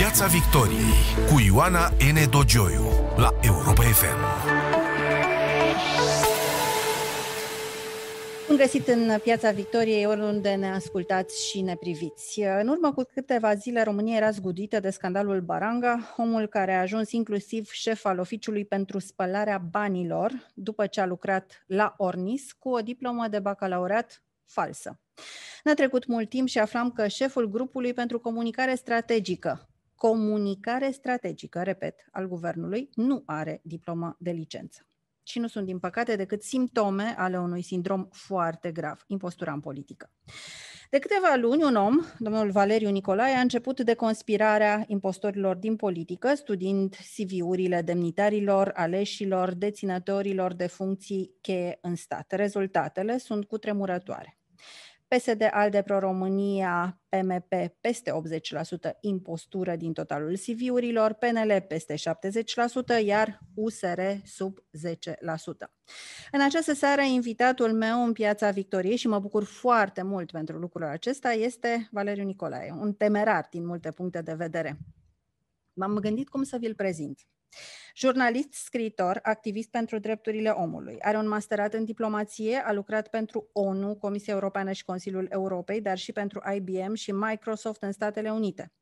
Piața Victoriei cu Ioana N. Dogioiu la Europa FM. Bun găsit în Piața Victoriei, oriunde ne ascultați și ne priviți. În urmă cu câteva zile, România era zgudită de scandalul Baranga, omul care a ajuns inclusiv șef al oficiului pentru spălarea banilor, după ce a lucrat la Ornis, cu o diplomă de bacalaureat falsă. N-a trecut mult timp și aflam că șeful grupului pentru comunicare strategică, comunicare strategică, repet, al guvernului, nu are diplomă de licență. Și nu sunt, din păcate, decât simptome ale unui sindrom foarte grav, impostura în politică. De câteva luni, un om, domnul Valeriu Nicolae, a început de conspirarea impostorilor din politică, studiind CV-urile demnitarilor, aleșilor, deținătorilor de funcții cheie în stat. Rezultatele sunt cutremurătoare. PSD ALDE Pro România, PMP peste 80% impostură din totalul CV-urilor, PNL peste 70%, iar USR sub 10%. În această seară, invitatul meu în Piața Victoriei, și mă bucur foarte mult pentru lucrul acesta, este Valeriu Nicolae, un temerar din multe puncte de vedere. M-am gândit cum să vi-l prezint. Jurnalist, scriitor, activist pentru drepturile omului. Are un masterat în diplomație, a lucrat pentru ONU, Comisia Europeană și Consiliul Europei, dar și pentru IBM și Microsoft în Statele Unite.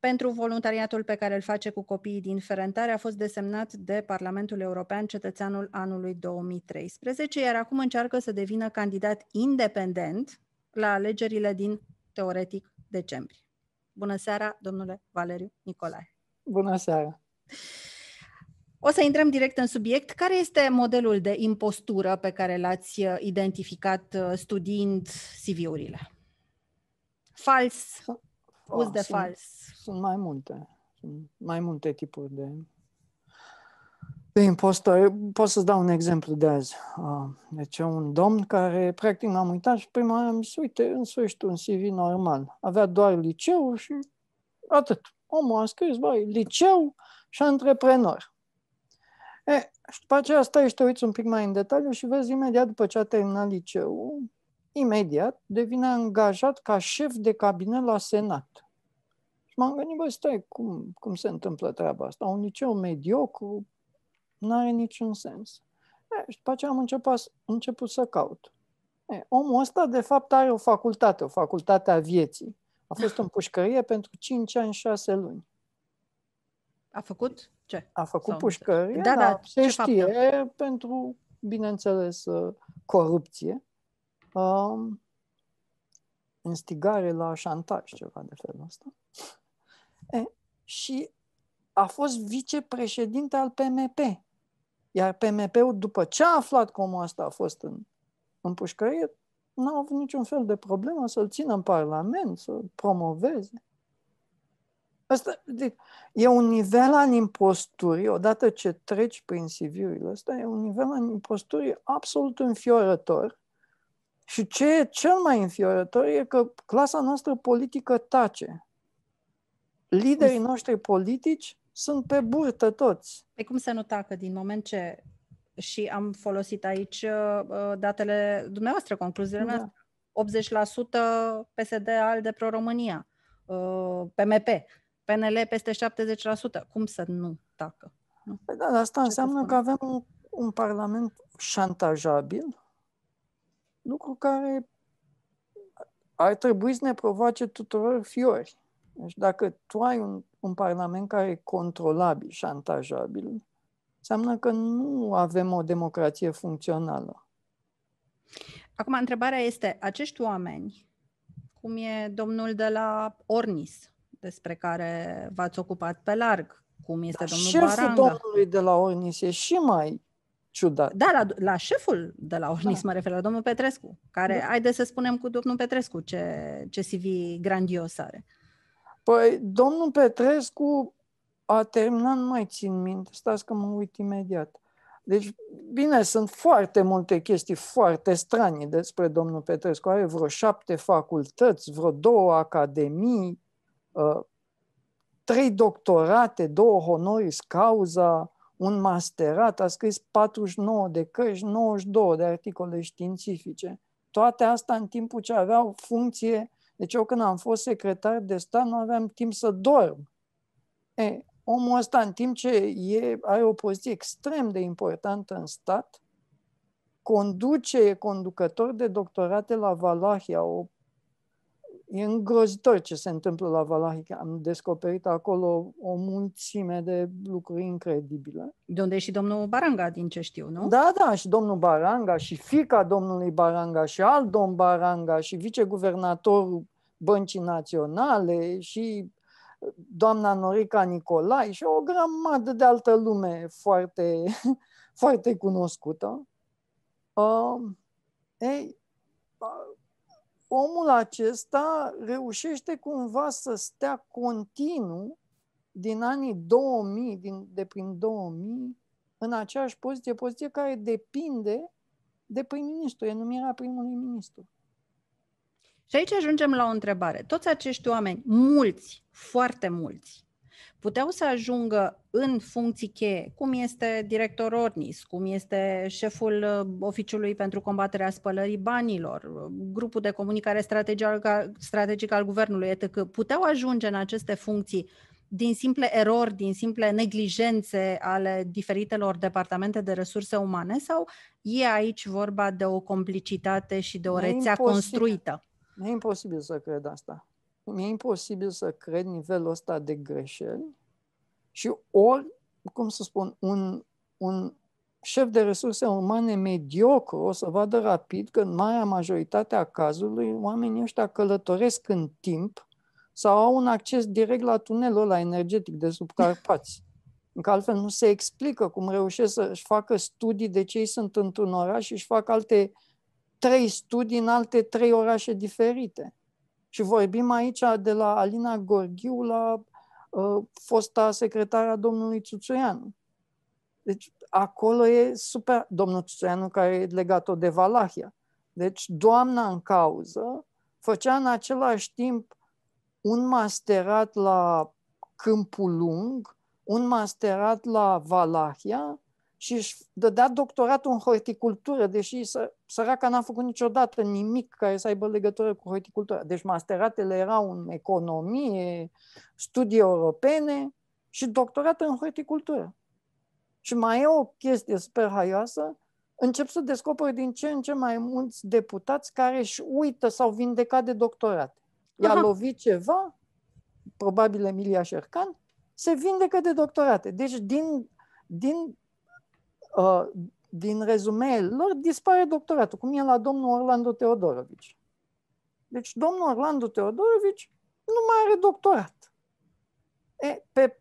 Pentru voluntariatul pe care îl face cu copiii din Ferentare a fost desemnat de Parlamentul European cetățeanul anului 2013, iar acum încearcă să devină candidat independent la alegerile din, teoretic, decembrie. Bună seara, domnule Valeriu Nicolae. Bună seara! O să intrăm direct în subiect. Care este modelul de impostură pe care l-ați uh, identificat uh, studiind CV-urile? Fals, uz de sunt, fals. Sunt mai multe. Sunt mai multe tipuri de, de impostori. Pot să-ți dau un exemplu de azi. Deci un domn care, practic, m-am uitat și prima oară am zis, uite, în sfârșit un CV normal. Avea doar liceu și atât. Omul a scris, băi, liceu și antreprenor. E, și după aceea stai și te uiți un pic mai în detaliu și vezi imediat după ce a terminat liceul, imediat devine angajat ca șef de cabinet la Senat. Și m-am gândit, bă, stai, cum, cum se întâmplă treaba asta? Un liceu mediocru nu are niciun sens. E, și după aceea am început, început să caut. E, omul ăsta, de fapt, are o facultate, o facultate a vieții. A fost în pușcărie pentru 5 ani, 6 luni. A făcut ce? A făcut pușcărie, da, da, se știe faptă? pentru, bineînțeles, uh, corupție, um, instigare la șantaj, ceva de felul ăsta. E, și a fost vicepreședinte al PMP. Iar PMP-ul, după ce a aflat cum asta a fost în, în pușcărie, n-a avut niciun fel de problemă să-l țină în Parlament, să-l promoveze. Asta, e un nivel al imposturii, odată ce treci prin CV-urile astea, e un nivel al imposturii absolut înfiorător. Și ce e cel mai înfiorător e că clasa noastră politică tace. Liderii noștri politici sunt pe burtă toți. Pe cum să nu tacă din moment ce și am folosit aici uh, datele dumneavoastră, concluziile da. noastre. 80% PSD al de pro-România, uh, PMP. PNL peste 70%. Cum să nu tacă? Nu? Păi da, asta Ce înseamnă că avem un, un parlament șantajabil, lucru care ar trebui să ne provoace tuturor fiori. Deci dacă tu ai un, un parlament care e controlabil, șantajabil, înseamnă că nu avem o democrație funcțională. Acum, întrebarea este, acești oameni, cum e domnul de la Ornis, despre care v-ați ocupat pe larg, cum este da, domnul șeful Baranga. domnului de la Ornis e și mai ciudat. Da, la, la șeful de la Ornis da. mă refer, la domnul Petrescu, care, da. haideți să spunem cu domnul Petrescu ce, ce CV grandios are. Păi, domnul Petrescu a terminat, nu mai țin minte, stați că mă uit imediat. Deci, bine, sunt foarte multe chestii foarte stranie despre domnul Petrescu. Are vreo șapte facultăți, vreo două academii, Uh, trei doctorate, două honoris cauza, un masterat, a scris 49 de cărți, 92 de articole științifice. Toate astea în timpul ce aveau funcție, deci eu când am fost secretar de stat nu aveam timp să dorm. E, omul ăsta, în timp ce e, are o poziție extrem de importantă în stat, conduce, e conducător de doctorate la Valahia, o E îngrozitor ce se întâmplă la Valahia. Am descoperit acolo o mulțime de lucruri incredibile. De unde e și domnul Baranga, din ce știu, nu? Da, da, și domnul Baranga, și fica domnului Baranga, și alt domn Baranga, și viceguvernatorul Băncii Naționale, și doamna Norica Nicolai, și o grămadă de altă lume foarte, foarte cunoscută. Uh, ei, omul acesta reușește cumva să stea continuu din anii 2000, din, de prin 2000, în aceeași poziție, poziție care depinde de prim-ministru, e numirea primului ministru. Și aici ajungem la o întrebare. Toți acești oameni, mulți, foarte mulți, puteau să ajungă în funcții cheie, cum este director ORNIS, cum este șeful uh, Oficiului pentru combaterea spălării banilor, uh, grupul de comunicare strategică al guvernului, etc., puteau ajunge în aceste funcții din simple erori, din simple neglijențe ale diferitelor departamente de resurse umane sau e aici vorba de o complicitate și de o rețea imposibil. construită? E imposibil să cred asta mi-e imposibil să cred nivelul ăsta de greșeli și ori, cum să spun, un, un șef de resurse umane mediocru o să vadă rapid că în marea majoritate a cazului oamenii ăștia călătoresc în timp sau au un acces direct la tunelul ăla energetic de sub Carpați. Încă altfel nu se explică cum reușesc să-și facă studii de ce ei sunt într-un oraș și își fac alte trei studii în alte trei orașe diferite. Și vorbim aici de la Alina Gorghiu la uh, fosta secretară a domnului Țuțuianu. Deci acolo e super, domnul Țuțuianu care e legat-o de Valahia. Deci doamna în cauză făcea în același timp un masterat la Câmpul Lung, un masterat la Valahia și își dădea doctoratul în horticultură, deși săraca n-a făcut niciodată nimic care să aibă legătură cu horticultura. Deci masteratele erau în economie, studii europene și doctorat în horticultură. Și mai e o chestie super haioasă, încep să descoperi din ce în ce mai mulți deputați care își uită sau vindecat de doctorat. I-a Aha. lovit ceva, probabil Emilia Șercan, se vindecă de doctorate. Deci din, din Uh, din rezumeele lor dispare doctoratul, cum e la domnul Orlando Teodorovici. Deci domnul Orlando Teodorovici nu mai are doctorat. E, pe,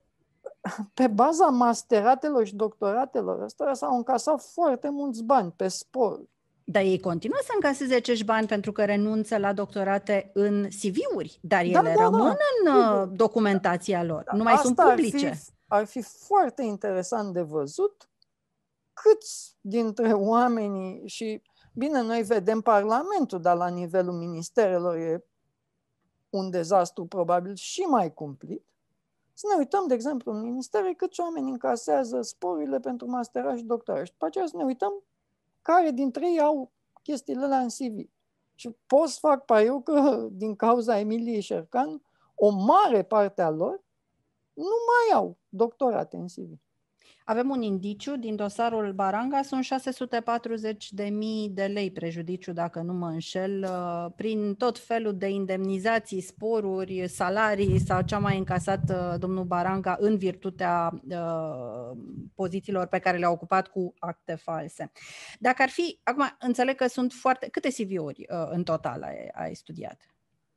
pe baza masteratelor și doctoratelor ăstora s-au încasat foarte mulți bani pe spor. Dar ei continuă să încaseze acești bani pentru că renunță la doctorate în CV-uri, dar da, ele da, rămân da. în uh, documentația lor, da, nu mai sunt publice. Ar fi, ar fi foarte interesant de văzut câți dintre oamenii și, bine, noi vedem Parlamentul, dar la nivelul ministerelor e un dezastru probabil și mai cumplit. Să ne uităm, de exemplu, în ministere câți oameni încasează sporurile pentru masteraj și doctorat. Și după aceea să ne uităm care dintre ei au chestiile alea în CV. Și pot să fac pariu că din cauza Emiliei Șercan, o mare parte a lor nu mai au doctorate în CV. Avem un indiciu din dosarul Baranga, sunt 640 de mii de lei prejudiciu, dacă nu mă înșel, uh, prin tot felul de indemnizații, sporuri, salarii sau ce a mai încasat uh, domnul Baranga în virtutea uh, pozițiilor pe care le-a ocupat cu acte false. Dacă ar fi, acum înțeleg că sunt foarte, câte CV-uri în total ai, ai studiat?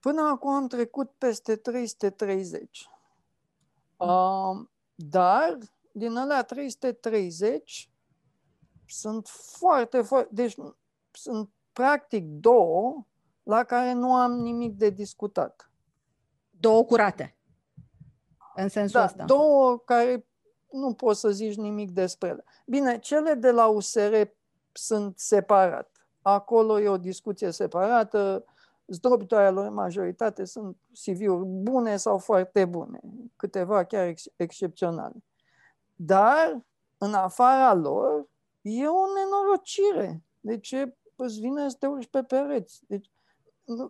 Până acum am trecut peste 330. Uh, dar din alea 330 sunt foarte, foarte, deci sunt practic două la care nu am nimic de discutat. Două curate, în sensul da, ăsta. două care nu poți să zici nimic despre ele. Bine, cele de la USR sunt separat. Acolo e o discuție separată, zdrobitoarea lor majoritate sunt CV-uri bune sau foarte bune, câteva chiar ex- excepționale. Dar, în afara lor, e o nenorocire. Deci îți vine să te urci pe pereți. Deci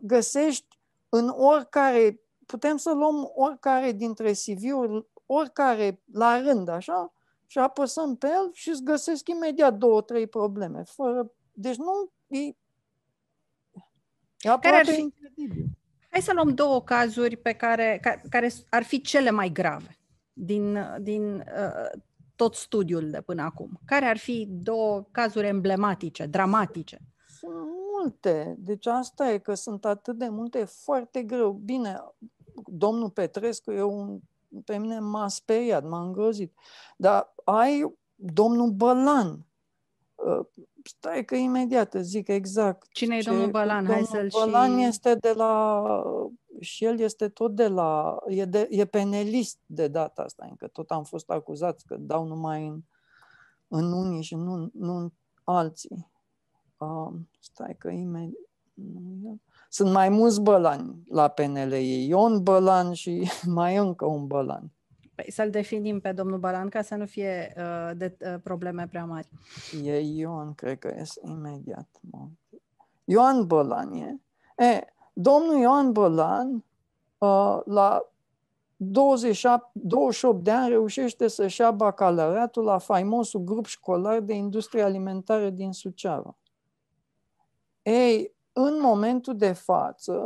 găsești în oricare, putem să luăm oricare dintre CV-uri oricare la rând, așa, și apăsăm pe el și îți găsesc imediat două, trei probleme. Fără... Deci nu e, e Care ar fi- incredibil. Hai să luăm două cazuri pe care, care, care ar fi cele mai grave din, din uh, tot studiul de până acum. Care ar fi două cazuri emblematice, dramatice? Sunt multe. Deci asta e că sunt atât de multe, e foarte greu. Bine, domnul Petrescu e un, pe mine m-a speriat, m-a îngrozit. Dar ai domnul Bălan. Uh, Stai că imediat îți zic exact. Cine e ce- domnul Bălan? Hai Domnul să-l Bălan și... este de la... Și el este tot de la... E, de, e penelist de data asta, încă tot am fost acuzați că dau numai în, în unii și nu, nu în alții. Um, stai că imediat... Sunt mai mulți bălani la PNL. E Ion Bălan și mai e încă un bălan. Păi să-l definim pe domnul Balan ca să nu fie uh, de uh, probleme prea mari. E Ion, cred că este imediat. mă. Ioan Bălan e. E, domnul Ioan Bălan, uh, la 27, 28 de ani, reușește să-și ia bacalaureatul la faimosul grup școlar de industrie alimentară din Suceava. Ei, în momentul de față,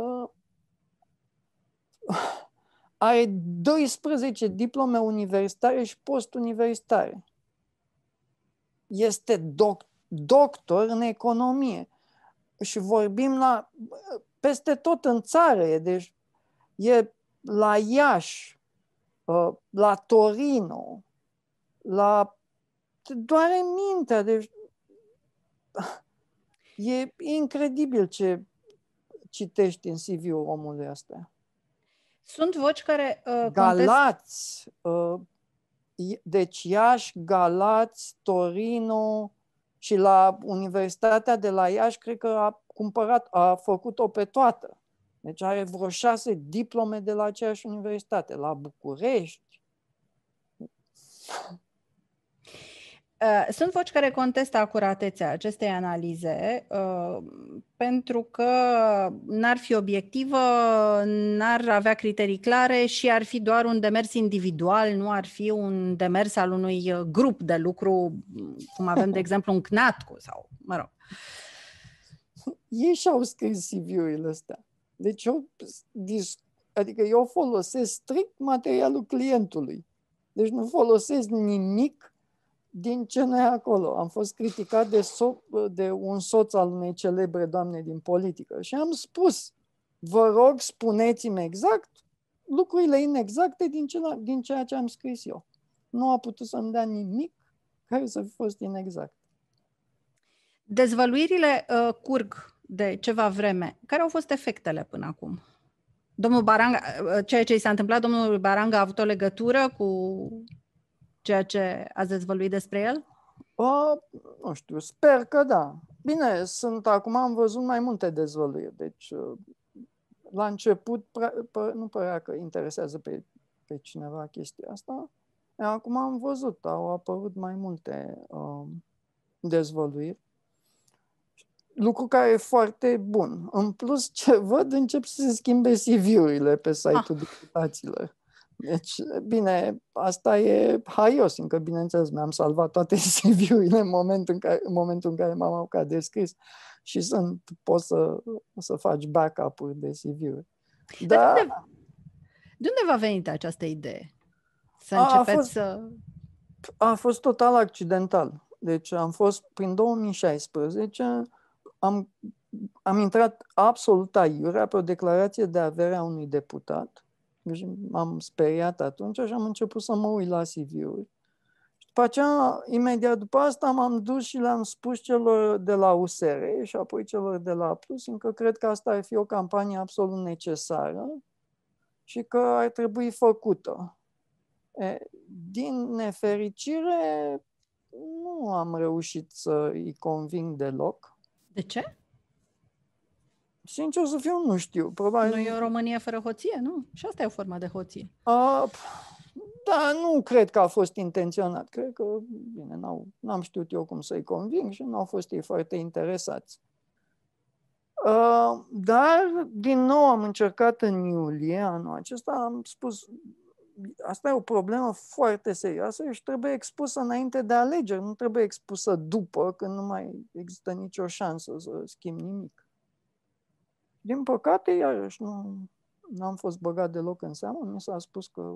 are 12 diplome universitare și postuniversitare. Este doc- doctor în economie. Și vorbim la peste tot în țară, e, deci e la Iași, uh, la Torino, la te doare mintea, deci e incredibil ce citești în CV-ul omului ăsta. Sunt voci care uh, contest... Galați, uh, I- deci Iași, Galați, Torino și la Universitatea de la Iași cred că a cumpărat, a făcut-o pe toată. Deci are vreo șase diplome de la aceeași universitate. La București. Uh, Sunt voci care contestă acuratețea acestei analize uh, pentru că n-ar fi obiectivă, n-ar avea criterii clare și ar fi doar un demers individual, nu ar fi un demers al unui uh, grup de lucru, cum avem, de exemplu, un CNATCU sau, mă rog. Ei și-au scris CV-urile astea. Deci eu, dis- adică eu folosesc strict materialul clientului. Deci nu folosesc nimic din ce nu e acolo. Am fost criticat de, so- de un soț al unei celebre doamne din politică și am spus, vă rog, spuneți-mi exact lucrurile inexacte din, ce, din ceea ce am scris eu. Nu a putut să-mi dea nimic care să fi fost inexact. Dezvăluirile uh, curg de ceva vreme. Care au fost efectele până acum? Domnul Baranga, uh, ceea ce i s-a întâmplat, domnul Baranga a avut o legătură cu ceea ce ați dezvăluit despre el? Uh, nu știu, sper că da. Bine, sunt acum am văzut mai multe dezvăluiri, deci uh, la început prea, pă, nu părea că interesează pe, pe cineva chestia asta. Acum am văzut, au apărut mai multe uh, dezvăluiri. Lucru care e foarte bun. În plus, ce văd, încep să se schimbe CV-urile pe site-ul ah. deputaților. Deci, bine, asta e haios, încă bineînțeles, mi-am salvat toate CV-urile în momentul în care, în momentul în care m-am apucat de scris și sunt, poți să, să faci backup-uri de CV-uri. Dar de, unde, de unde v-a venit această idee? Să începeți a fost, să... A fost total accidental. Deci am fost, prin 2016, am, am intrat absolut aiurea pe o declarație de avere a unui deputat deci m-am speriat atunci și am început să mă uit la CV-uri. Și după aceea, imediat după asta, m-am dus și le-am spus celor de la USR și apoi celor de la Plus, încă cred că asta ar fi o campanie absolut necesară și că ar trebui făcută. E, din nefericire, nu am reușit să îi conving deloc. De ce? Sincer să fiu, nu știu. Probabil... Nu e o Românie fără hoție, nu? Și asta e o formă de hoție. A, da, nu cred că a fost intenționat. Cred că, bine, n-au, n-am știut eu cum să-i conving și nu au fost ei foarte interesați. Uh, dar, din nou, am încercat în iulie anul acesta, am spus, asta e o problemă foarte serioasă și trebuie expusă înainte de alegeri, nu trebuie expusă după, când nu mai există nicio șansă să schimb nimic. Din păcate, iarăși, nu, nu am fost băgat deloc în seamă, mi s-a spus că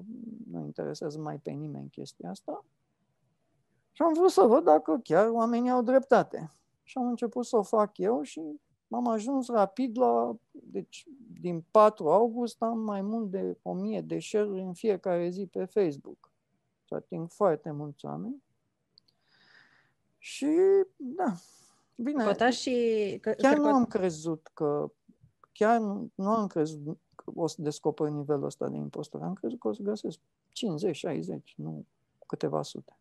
nu interesează mai pe nimeni chestia asta. Și am vrut să văd dacă chiar oamenii au dreptate. Și am început să o fac eu și am ajuns rapid la, deci din 4 august am mai mult de 1000 de share în fiecare zi pe Facebook. Și ating foarte mulți oameni. Și, da, bine. Cota și... Că, chiar nu am crezut că, chiar nu, nu am crezut că o să descoper nivelul ăsta de impostor. Am crezut că o să găsesc 50, 60, nu câteva sute.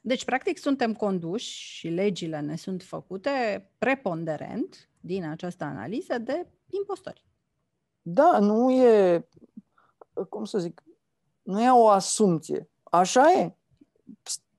Deci, practic, suntem conduși și legile ne sunt făcute preponderent din această analiză de impostori. Da, nu e, cum să zic, nu e o asumție. Așa e.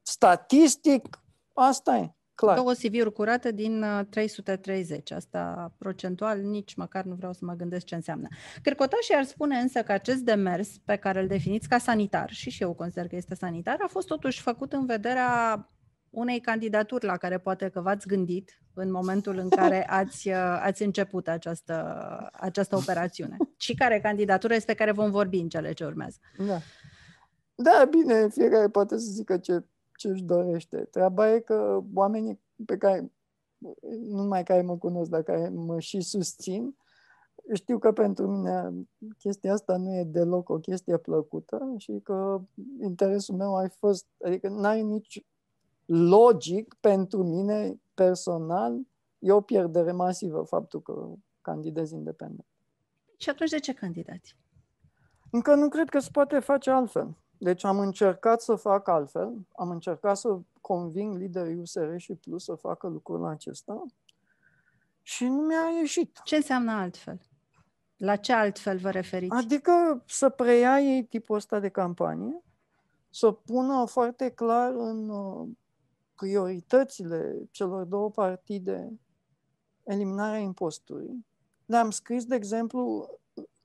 Statistic, asta e. Clar. Două CV-uri curate din 330. Uh, Asta procentual, nici măcar nu vreau să mă gândesc ce înseamnă. Cârcotașii ar spune însă că acest demers pe care îl definiți ca sanitar, și și eu consider că este sanitar, a fost totuși făcut în vederea unei candidaturi la care poate că v-ați gândit în momentul în care ați, uh, ați început această, această operațiune. Și care candidatură este pe care vom vorbi în cele ce urmează. Da. Da, bine, fiecare poate să zică ce, ce își dorește. Treaba e că oamenii pe care, nu numai care mă cunosc, dar care mă și susțin, știu că pentru mine chestia asta nu e deloc o chestie plăcută și că interesul meu a fost, adică n-ai nici logic pentru mine personal e o pierdere masivă faptul că candidez independent. Și atunci de ce candidați? Încă nu cred că se poate face altfel. Deci am încercat să fac altfel, am încercat să conving liderii USR și Plus să facă lucrul acesta și nu mi-a ieșit. Ce înseamnă altfel? La ce altfel vă referiți? Adică să preia ei tipul ăsta de campanie, să pună foarte clar în uh, prioritățile celor două partide eliminarea imposturii. Le-am scris, de exemplu,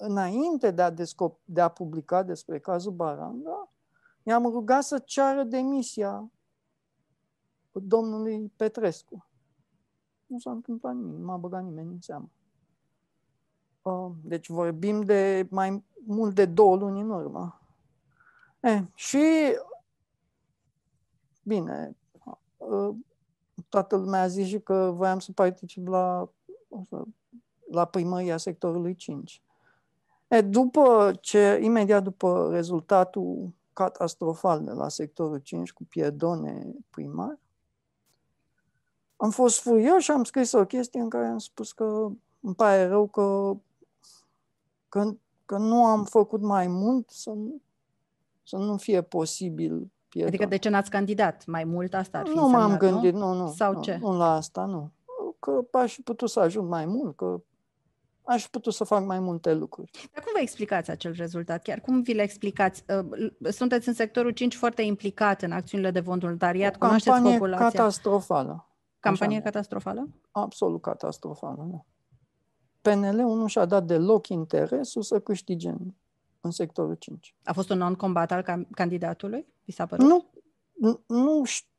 înainte de a, descop- de a publica despre cazul Baranga, i-am rugat să ceară demisia domnului Petrescu. Nu s-a întâmplat nimic, nu m-a băgat nimeni în seamă. Uh, deci vorbim de mai mult de două luni în urmă. Eh, și, bine, uh, toată lumea a zis și că voiam să particip la, la primăria sectorului 5. E, după ce, imediat după rezultatul catastrofal de la sectorul 5 cu Piedone primar, am fost furios și am scris o chestie în care am spus că îmi pare rău că, că, că nu am făcut mai mult să, să nu fie posibil Piedone. Adică de ce n-ați candidat? Mai mult asta ar fi Nu m-am gândit, nu, nu. Sau nu, ce? Nu la asta, nu. Că aș fi putut să ajung mai mult, că aș fi putut să fac mai multe lucruri. Dar cum vă explicați acel rezultat? Chiar cum vi le explicați? Uh, sunteți în sectorul 5 foarte implicat în acțiunile de voluntariat, cunoașteți populația. catastrofală. Campanie Așa, catastrofală? Absolut catastrofală, da. PNL-ul nu și-a dat deloc interesul să câștige în, în sectorul 5. A fost un non-combat al candidatului? Vi s-a părut? Nu, nu, nu știu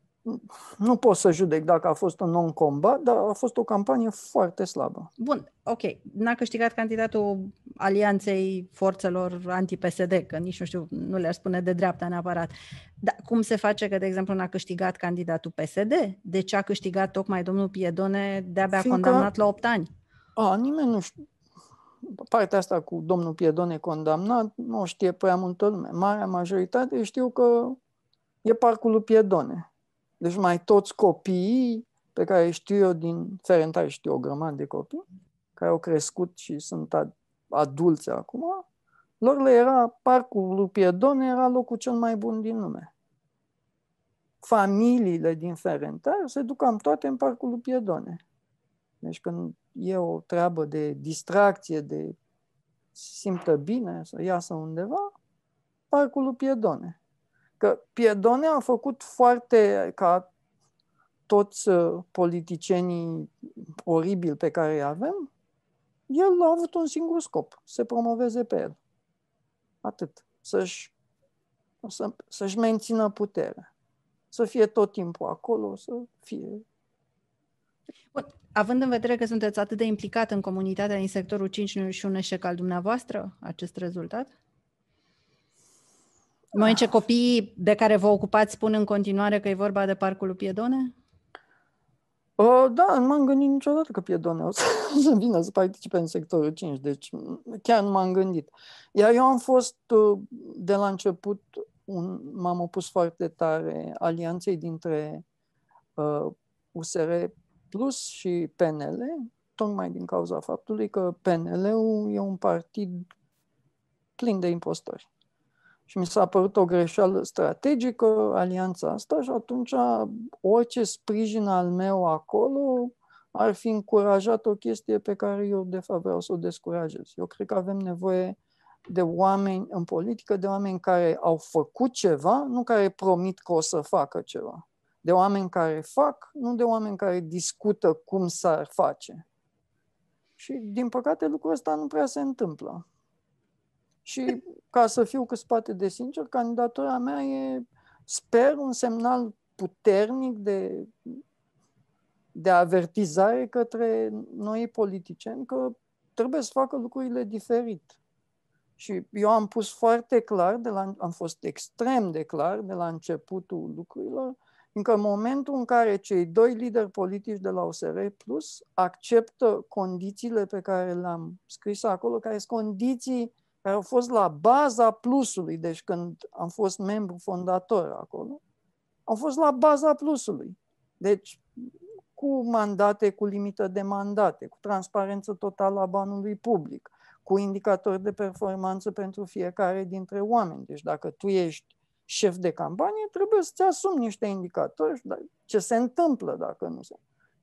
nu pot să judec dacă a fost un non-combat, dar a fost o campanie foarte slabă. Bun, ok. N-a câștigat candidatul alianței forțelor anti-PSD, că nici nu știu, nu le-ar spune de dreapta neapărat. Dar cum se face că, de exemplu, n-a câștigat candidatul PSD? De ce a câștigat tocmai domnul Piedone de-abia Fiindcă... condamnat la 8 ani? A, nimeni nu știu. Partea asta cu domnul Piedone condamnat nu știe prea multă lume. Marea majoritate știu că e parcul lui Piedone deci mai toți copiii pe care știu eu din Ferentari, știu o grămadă de copii, care au crescut și sunt adulți acum, lor le era parcul lui Piedone era locul cel mai bun din lume. Familiile din Ferentari se duc cam toate în parcul lui Piedone. Deci când e o treabă de distracție, de simtă bine, să iasă undeva, parcul lui Piedone. Că Piedone a făcut foarte, ca toți uh, politicienii oribili pe care îi avem, el a avut un singur scop, să promoveze pe el. Atât. Să-și să, să-și mențină puterea. Să fie tot timpul acolo, să fie Bun. Având în vedere că sunteți atât de implicat în comunitatea din sectorul 5, nu și un eșec al dumneavoastră acest rezultat? În moment ce copiii de care vă ocupați spun în continuare că e vorba de parcul lui Piedone? Uh, da, nu m-am gândit niciodată că Piedone o să, să vină să participe în sectorul 5, deci chiar nu m-am gândit. Iar eu am fost uh, de la început, un, m-am opus foarte tare alianței dintre uh, USR Plus și PNL, tocmai din cauza faptului că PNL-ul e un partid plin de impostori. Și mi s-a părut o greșeală strategică alianța asta și atunci orice sprijin al meu acolo ar fi încurajat o chestie pe care eu de fapt vreau să o descurajez. Eu cred că avem nevoie de oameni în politică, de oameni care au făcut ceva, nu care promit că o să facă ceva de oameni care fac, nu de oameni care discută cum s-ar face. Și, din păcate, lucrul ăsta nu prea se întâmplă. Și, ca să fiu cât poate de sincer, candidatura mea e, sper, un semnal puternic de, de avertizare către noi politicieni că trebuie să facă lucrurile diferit. Și eu am pus foarte clar, de la, am fost extrem de clar de la începutul lucrurilor, Încă în momentul în care cei doi lideri politici de la OSR Plus acceptă condițiile pe care le-am scris acolo, care sunt condiții care au fost la baza plusului, deci când am fost membru fondator acolo, au fost la baza plusului. Deci, cu mandate, cu limită de mandate, cu transparență totală a banului public, cu indicatori de performanță pentru fiecare dintre oameni. Deci dacă tu ești șef de campanie, trebuie să-ți asumi niște indicatori ce se întâmplă dacă nu se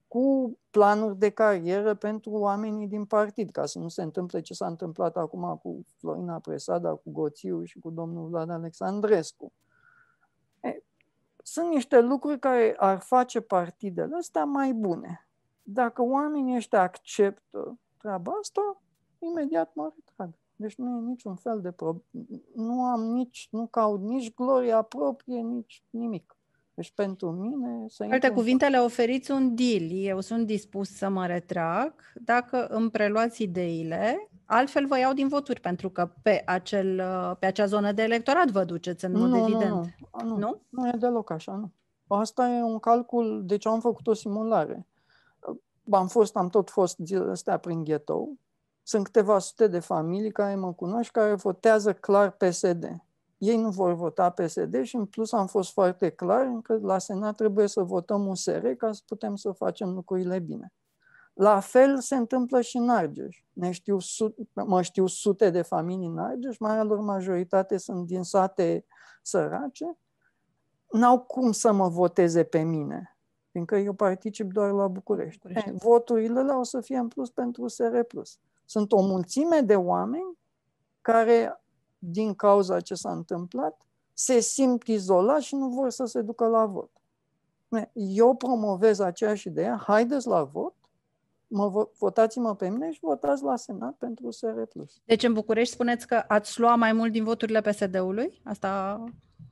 cu planuri de carieră pentru oamenii din partid, ca să nu se întâmple ce s-a întâmplat acum cu Florina Presada, cu Goțiu și cu domnul Vlad Alexandrescu. E, sunt niște lucruri care ar face partidele astea mai bune. Dacă oamenii ăștia acceptă treaba asta, imediat mă retrag. Deci nu e niciun fel de problemă. Nu am nici, nu caut nici gloria proprie, nici nimic. Deci pentru mine să Alte cuvinte, le oferiți un deal. Eu sunt dispus să mă retrag dacă îmi preluați ideile, altfel vă iau din voturi, pentru că pe, acel, pe acea zonă de electorat vă duceți în mod nu, evident. Nu, nu, nu, nu e deloc așa, nu. Asta e un calcul, deci am făcut o simulare. Am fost, am tot fost zilele astea prin ghetou sunt câteva sute de familii care mă cunosc care votează clar PSD. Ei nu vor vota PSD și în plus am fost foarte clar că la Senat trebuie să votăm USR ca să putem să facem lucrurile bine. La fel se întâmplă și în Argeș. Ne știu, mă știu sute de familii în Argeș, marea lor majoritate sunt din sate sărace. N-au cum să mă voteze pe mine, fiindcă eu particip doar la București. București. voturile o să fie în plus pentru USR+. Sunt o mulțime de oameni care, din cauza ce s-a întâmplat, se simt izolați și nu vor să se ducă la vot. Eu promovez aceeași idee, haideți la vot, mă, votați-mă pe mine și votați la Senat pentru SR+. Deci în București spuneți că ați lua mai mult din voturile PSD-ului? Asta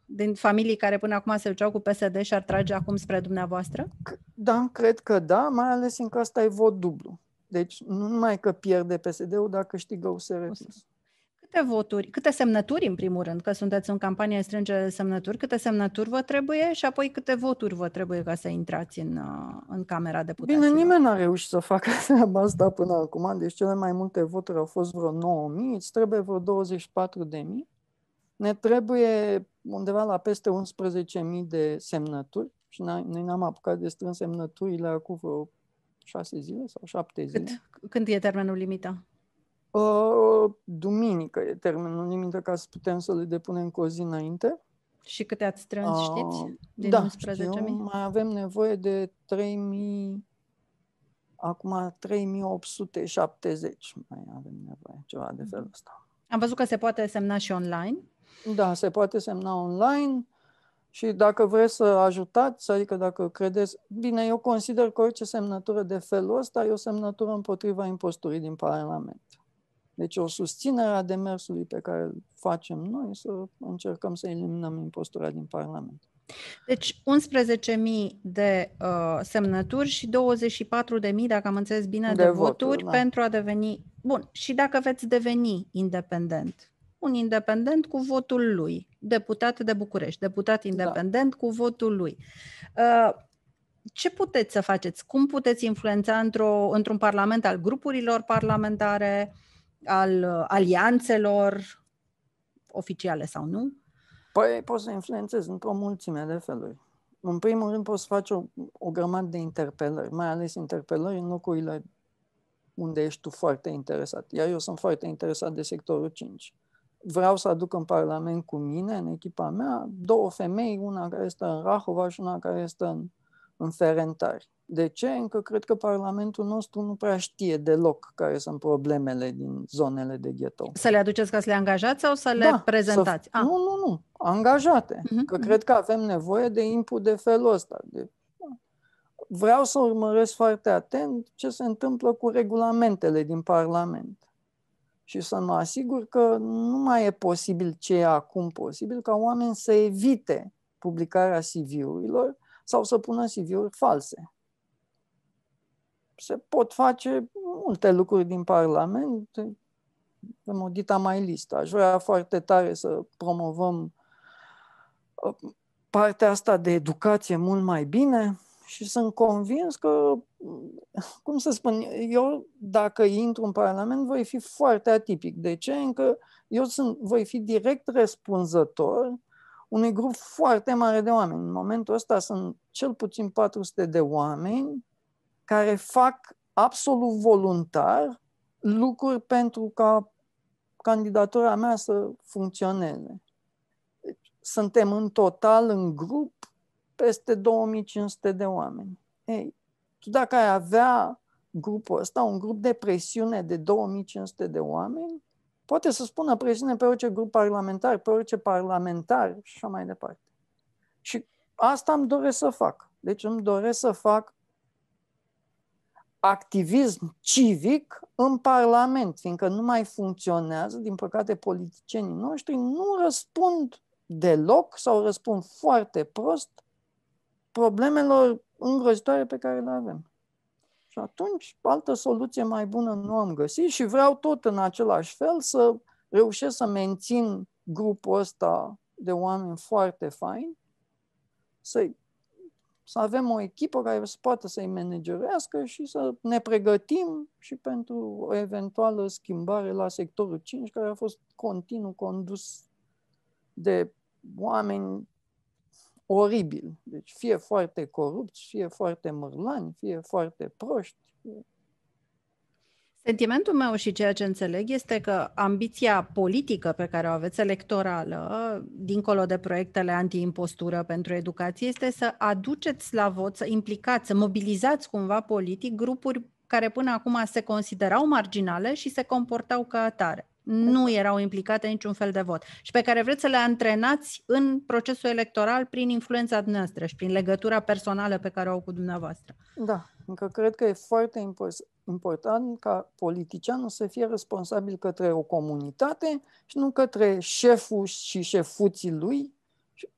din familii care până acum se duceau cu PSD și ar trage acum spre dumneavoastră? Da, cred că da, mai ales în că asta e vot dublu. Deci nu numai că pierde PSD-ul, dar câștigă USR+. Câte voturi, câte semnături în primul rând, că sunteți în campanie strângere de semnături, câte semnături vă trebuie și apoi câte voturi vă trebuie ca să intrați în, uh, în Camera Deputaților? Bine, nimeni n-a reușit să facă treaba asta până acum, deci cele mai multe voturi au fost vreo 9.000, îți trebuie vreo 24.000. Ne trebuie undeva la peste 11.000 de semnături și noi n-am apucat de strâns semnăturile acum vreo șase zile sau șapte zile. Cât, când e termenul limită? Uh, duminică e termenul limită ca să putem să le depunem cu o zi înainte. Și câte ați strâns, uh, știți? Din da, știu, mai avem nevoie de 3000, acum 3870 mai avem nevoie, ceva de felul ăsta. Am văzut că se poate semna și online. Da, se poate semna online. Și dacă vreți să ajutați, adică dacă credeți, bine, eu consider că orice semnătură de felul ăsta e o semnătură împotriva imposturii din Parlament. Deci o susținere a demersului pe care îl facem noi să încercăm să eliminăm impostura din Parlament. Deci 11.000 de uh, semnături și 24.000, dacă am înțeles bine, de, de voturi, voturi da. pentru a deveni... Bun, și dacă veți deveni independent, un independent cu votul lui, deputat de București, deputat da. independent da. cu votul lui. Uh, ce puteți să faceți? Cum puteți influența într-o, într-un parlament al grupurilor parlamentare, al uh, alianțelor, oficiale sau nu? Păi poți să influențezi într-o mulțime de feluri. În primul rând poți să faci o, o grămadă de interpelări, mai ales interpelări în locurile unde ești tu foarte interesat. Iar eu sunt foarte interesat de sectorul 5. Vreau să aduc în Parlament cu mine, în echipa mea, două femei, una care stă în Rahova și una care stă în, în Ferentari. De ce? Încă cred că Parlamentul nostru nu prea știe deloc care sunt problemele din zonele de ghetto. Să le aduceți ca să le angajați sau să le da, prezentați? Să, ah. Nu, nu, nu. Angajate. Uh-huh. Că cred că avem nevoie de input de felul ăsta. De... Vreau să urmăresc foarte atent ce se întâmplă cu regulamentele din Parlament. Și să mă asigur că nu mai e posibil ce e acum posibil, ca oameni să evite publicarea CV-urilor sau să pună CV-uri false se pot face multe lucruri din Parlament. Avem o dita mai listă. Aș vrea foarte tare să promovăm uh, partea asta de educație mult mai bine și sunt convins că, cum să spun, eu dacă intru în Parlament voi fi foarte atipic. De ce? Încă eu sunt, voi fi direct răspunzător unui grup foarte mare de oameni. În momentul ăsta sunt cel puțin 400 de oameni care fac absolut voluntar lucruri pentru ca candidatura mea să funcționeze. Deci, suntem în total, în grup, peste 2500 de oameni. Ei, tu dacă ai avea grupul ăsta, un grup de presiune de 2500 de oameni, poate să spună presiune pe orice grup parlamentar, pe orice parlamentar și așa mai departe. Și asta îmi doresc să fac. Deci îmi doresc să fac activism civic în Parlament, fiindcă nu mai funcționează, din păcate, politicienii noștri nu răspund deloc sau răspund foarte prost problemelor îngrozitoare pe care le avem. Și atunci, altă soluție mai bună nu am găsit și vreau tot în același fel să reușesc să mențin grupul ăsta de oameni foarte faini, să-i să avem o echipă care să poată să-i managerească și să ne pregătim și pentru o eventuală schimbare la sectorul 5, care a fost continuu condus de oameni oribili. Deci fie foarte corupți, fie foarte mărlani, fie foarte proști. Fie Sentimentul meu și ceea ce înțeleg este că ambiția politică pe care o aveți electorală, dincolo de proiectele anti-impostură pentru educație, este să aduceți la vot, să implicați, să mobilizați cumva politic grupuri care până acum se considerau marginale și se comportau ca atare. Nu erau implicate niciun fel de vot și pe care vreți să le antrenați în procesul electoral prin influența noastră și prin legătura personală pe care o au cu dumneavoastră. Da, încă cred că e foarte important ca politicianul să fie responsabil către o comunitate și nu către șeful și șefuții lui,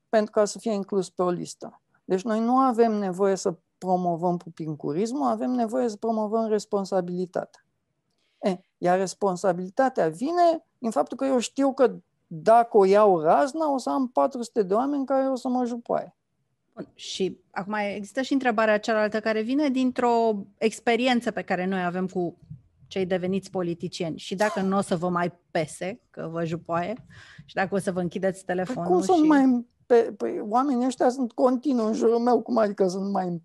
pentru ca să fie inclus pe o listă. Deci noi nu avem nevoie să promovăm pupincurismul, avem nevoie să promovăm responsabilitatea. E, iar responsabilitatea vine din faptul că eu știu că dacă o iau razna, o să am 400 de oameni care o să mă jupoaie. Și acum există și întrebarea cealaltă care vine dintr-o experiență pe care noi avem cu cei deveniți politicieni și dacă nu o să vă mai pese că vă jupoaie și dacă o să vă închideți păi telefonul păi cum și... sunt mai... Pe, păi, oamenii ăștia sunt continuu în jurul meu, cum adică sunt mai...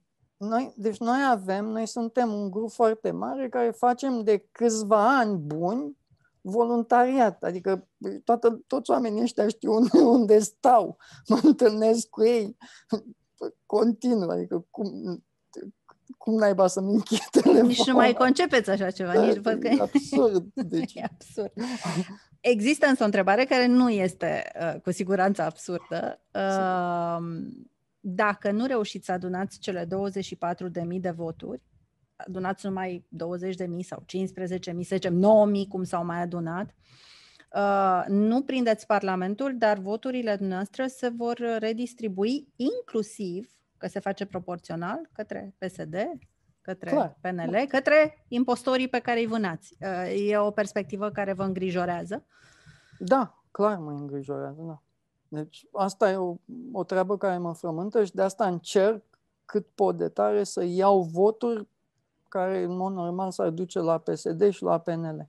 Noi, deci noi avem, noi suntem un grup foarte mare care facem de câțiva ani buni voluntariat, adică toată, toți oamenii ăștia știu unde, unde stau, mă întâlnesc cu ei, continuu, adică cum, cum naiba să-mi închid telefonul? Nici nu mai concepeți așa ceva. Da, nici văd că... E absurd. Deci. E absurd. Există însă o întrebare care nu este uh, cu siguranță absurdă. Uh, dacă nu reușiți să adunați cele 24.000 de voturi, adunați numai 20 de mii sau 15 mii, să zicem 9 mii, cum s-au mai adunat, uh, nu prindeți Parlamentul, dar voturile noastre se vor redistribui inclusiv, că se face proporțional, către PSD, către Clar. PNL, către impostorii pe care îi vânați. Uh, e o perspectivă care vă îngrijorează? Da, clar mă îngrijorează, da. Deci asta e o, o treabă care mă frământă și de asta încerc cât pot de tare să iau voturi care în mod normal s-ar duce la PSD și la PNL.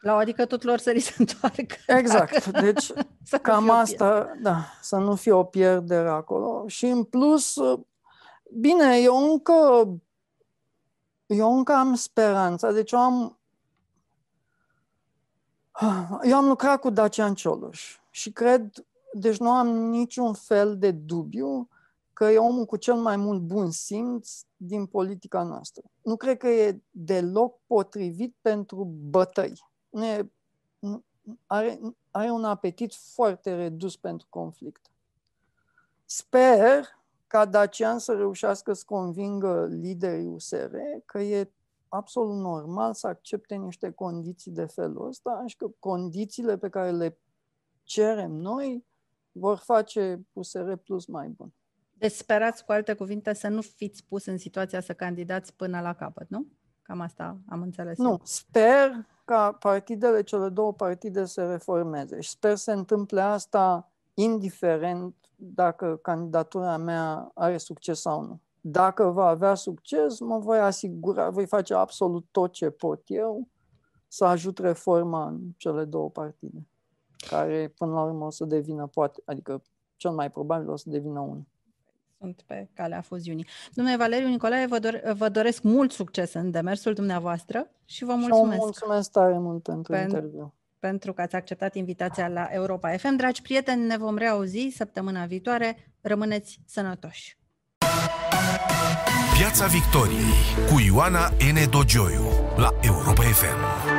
La adică tot lor să li se întoarcă. Exact. Dacă... Deci cam asta, da, să nu fie o pierdere acolo. Și în plus, bine, eu încă eu încă am speranța, deci eu am eu am lucrat cu Dacian Cioloș și cred, deci nu am niciun fel de dubiu că e omul cu cel mai mult bun simț din politica noastră. Nu cred că e deloc potrivit pentru bătăi. Nu e, are, are un apetit foarte redus pentru conflict. Sper ca Dacian să reușească să convingă liderii USR că e absolut normal să accepte niște condiții de felul ăsta și că condițiile pe care le cerem noi vor face USR Plus mai bun. Deci sperați, cu alte cuvinte, să nu fiți pus în situația să candidați până la capăt, nu? Cam asta am înțeles. Nu, eu. sper ca partidele, cele două partide să reformeze și sper să se întâmple asta indiferent dacă candidatura mea are succes sau nu. Dacă va avea succes, mă voi asigura, voi face absolut tot ce pot eu să ajut reforma în cele două partide, care până la urmă o să devină, poate, adică cel mai probabil o să devină unul sunt pe calea fuziunii. Domnule Valeriu Nicolae, vă, dor- vă doresc mult succes în demersul dumneavoastră și vă mulțumesc. Și mulțumesc tare mult pentru Pen- interviu. Pentru că ați acceptat invitația la Europa FM. Dragi prieteni, ne vom reauzi săptămâna viitoare. Rămâneți sănătoși! Piața Victoriei cu Ioana N. Dogioiu la Europa FM.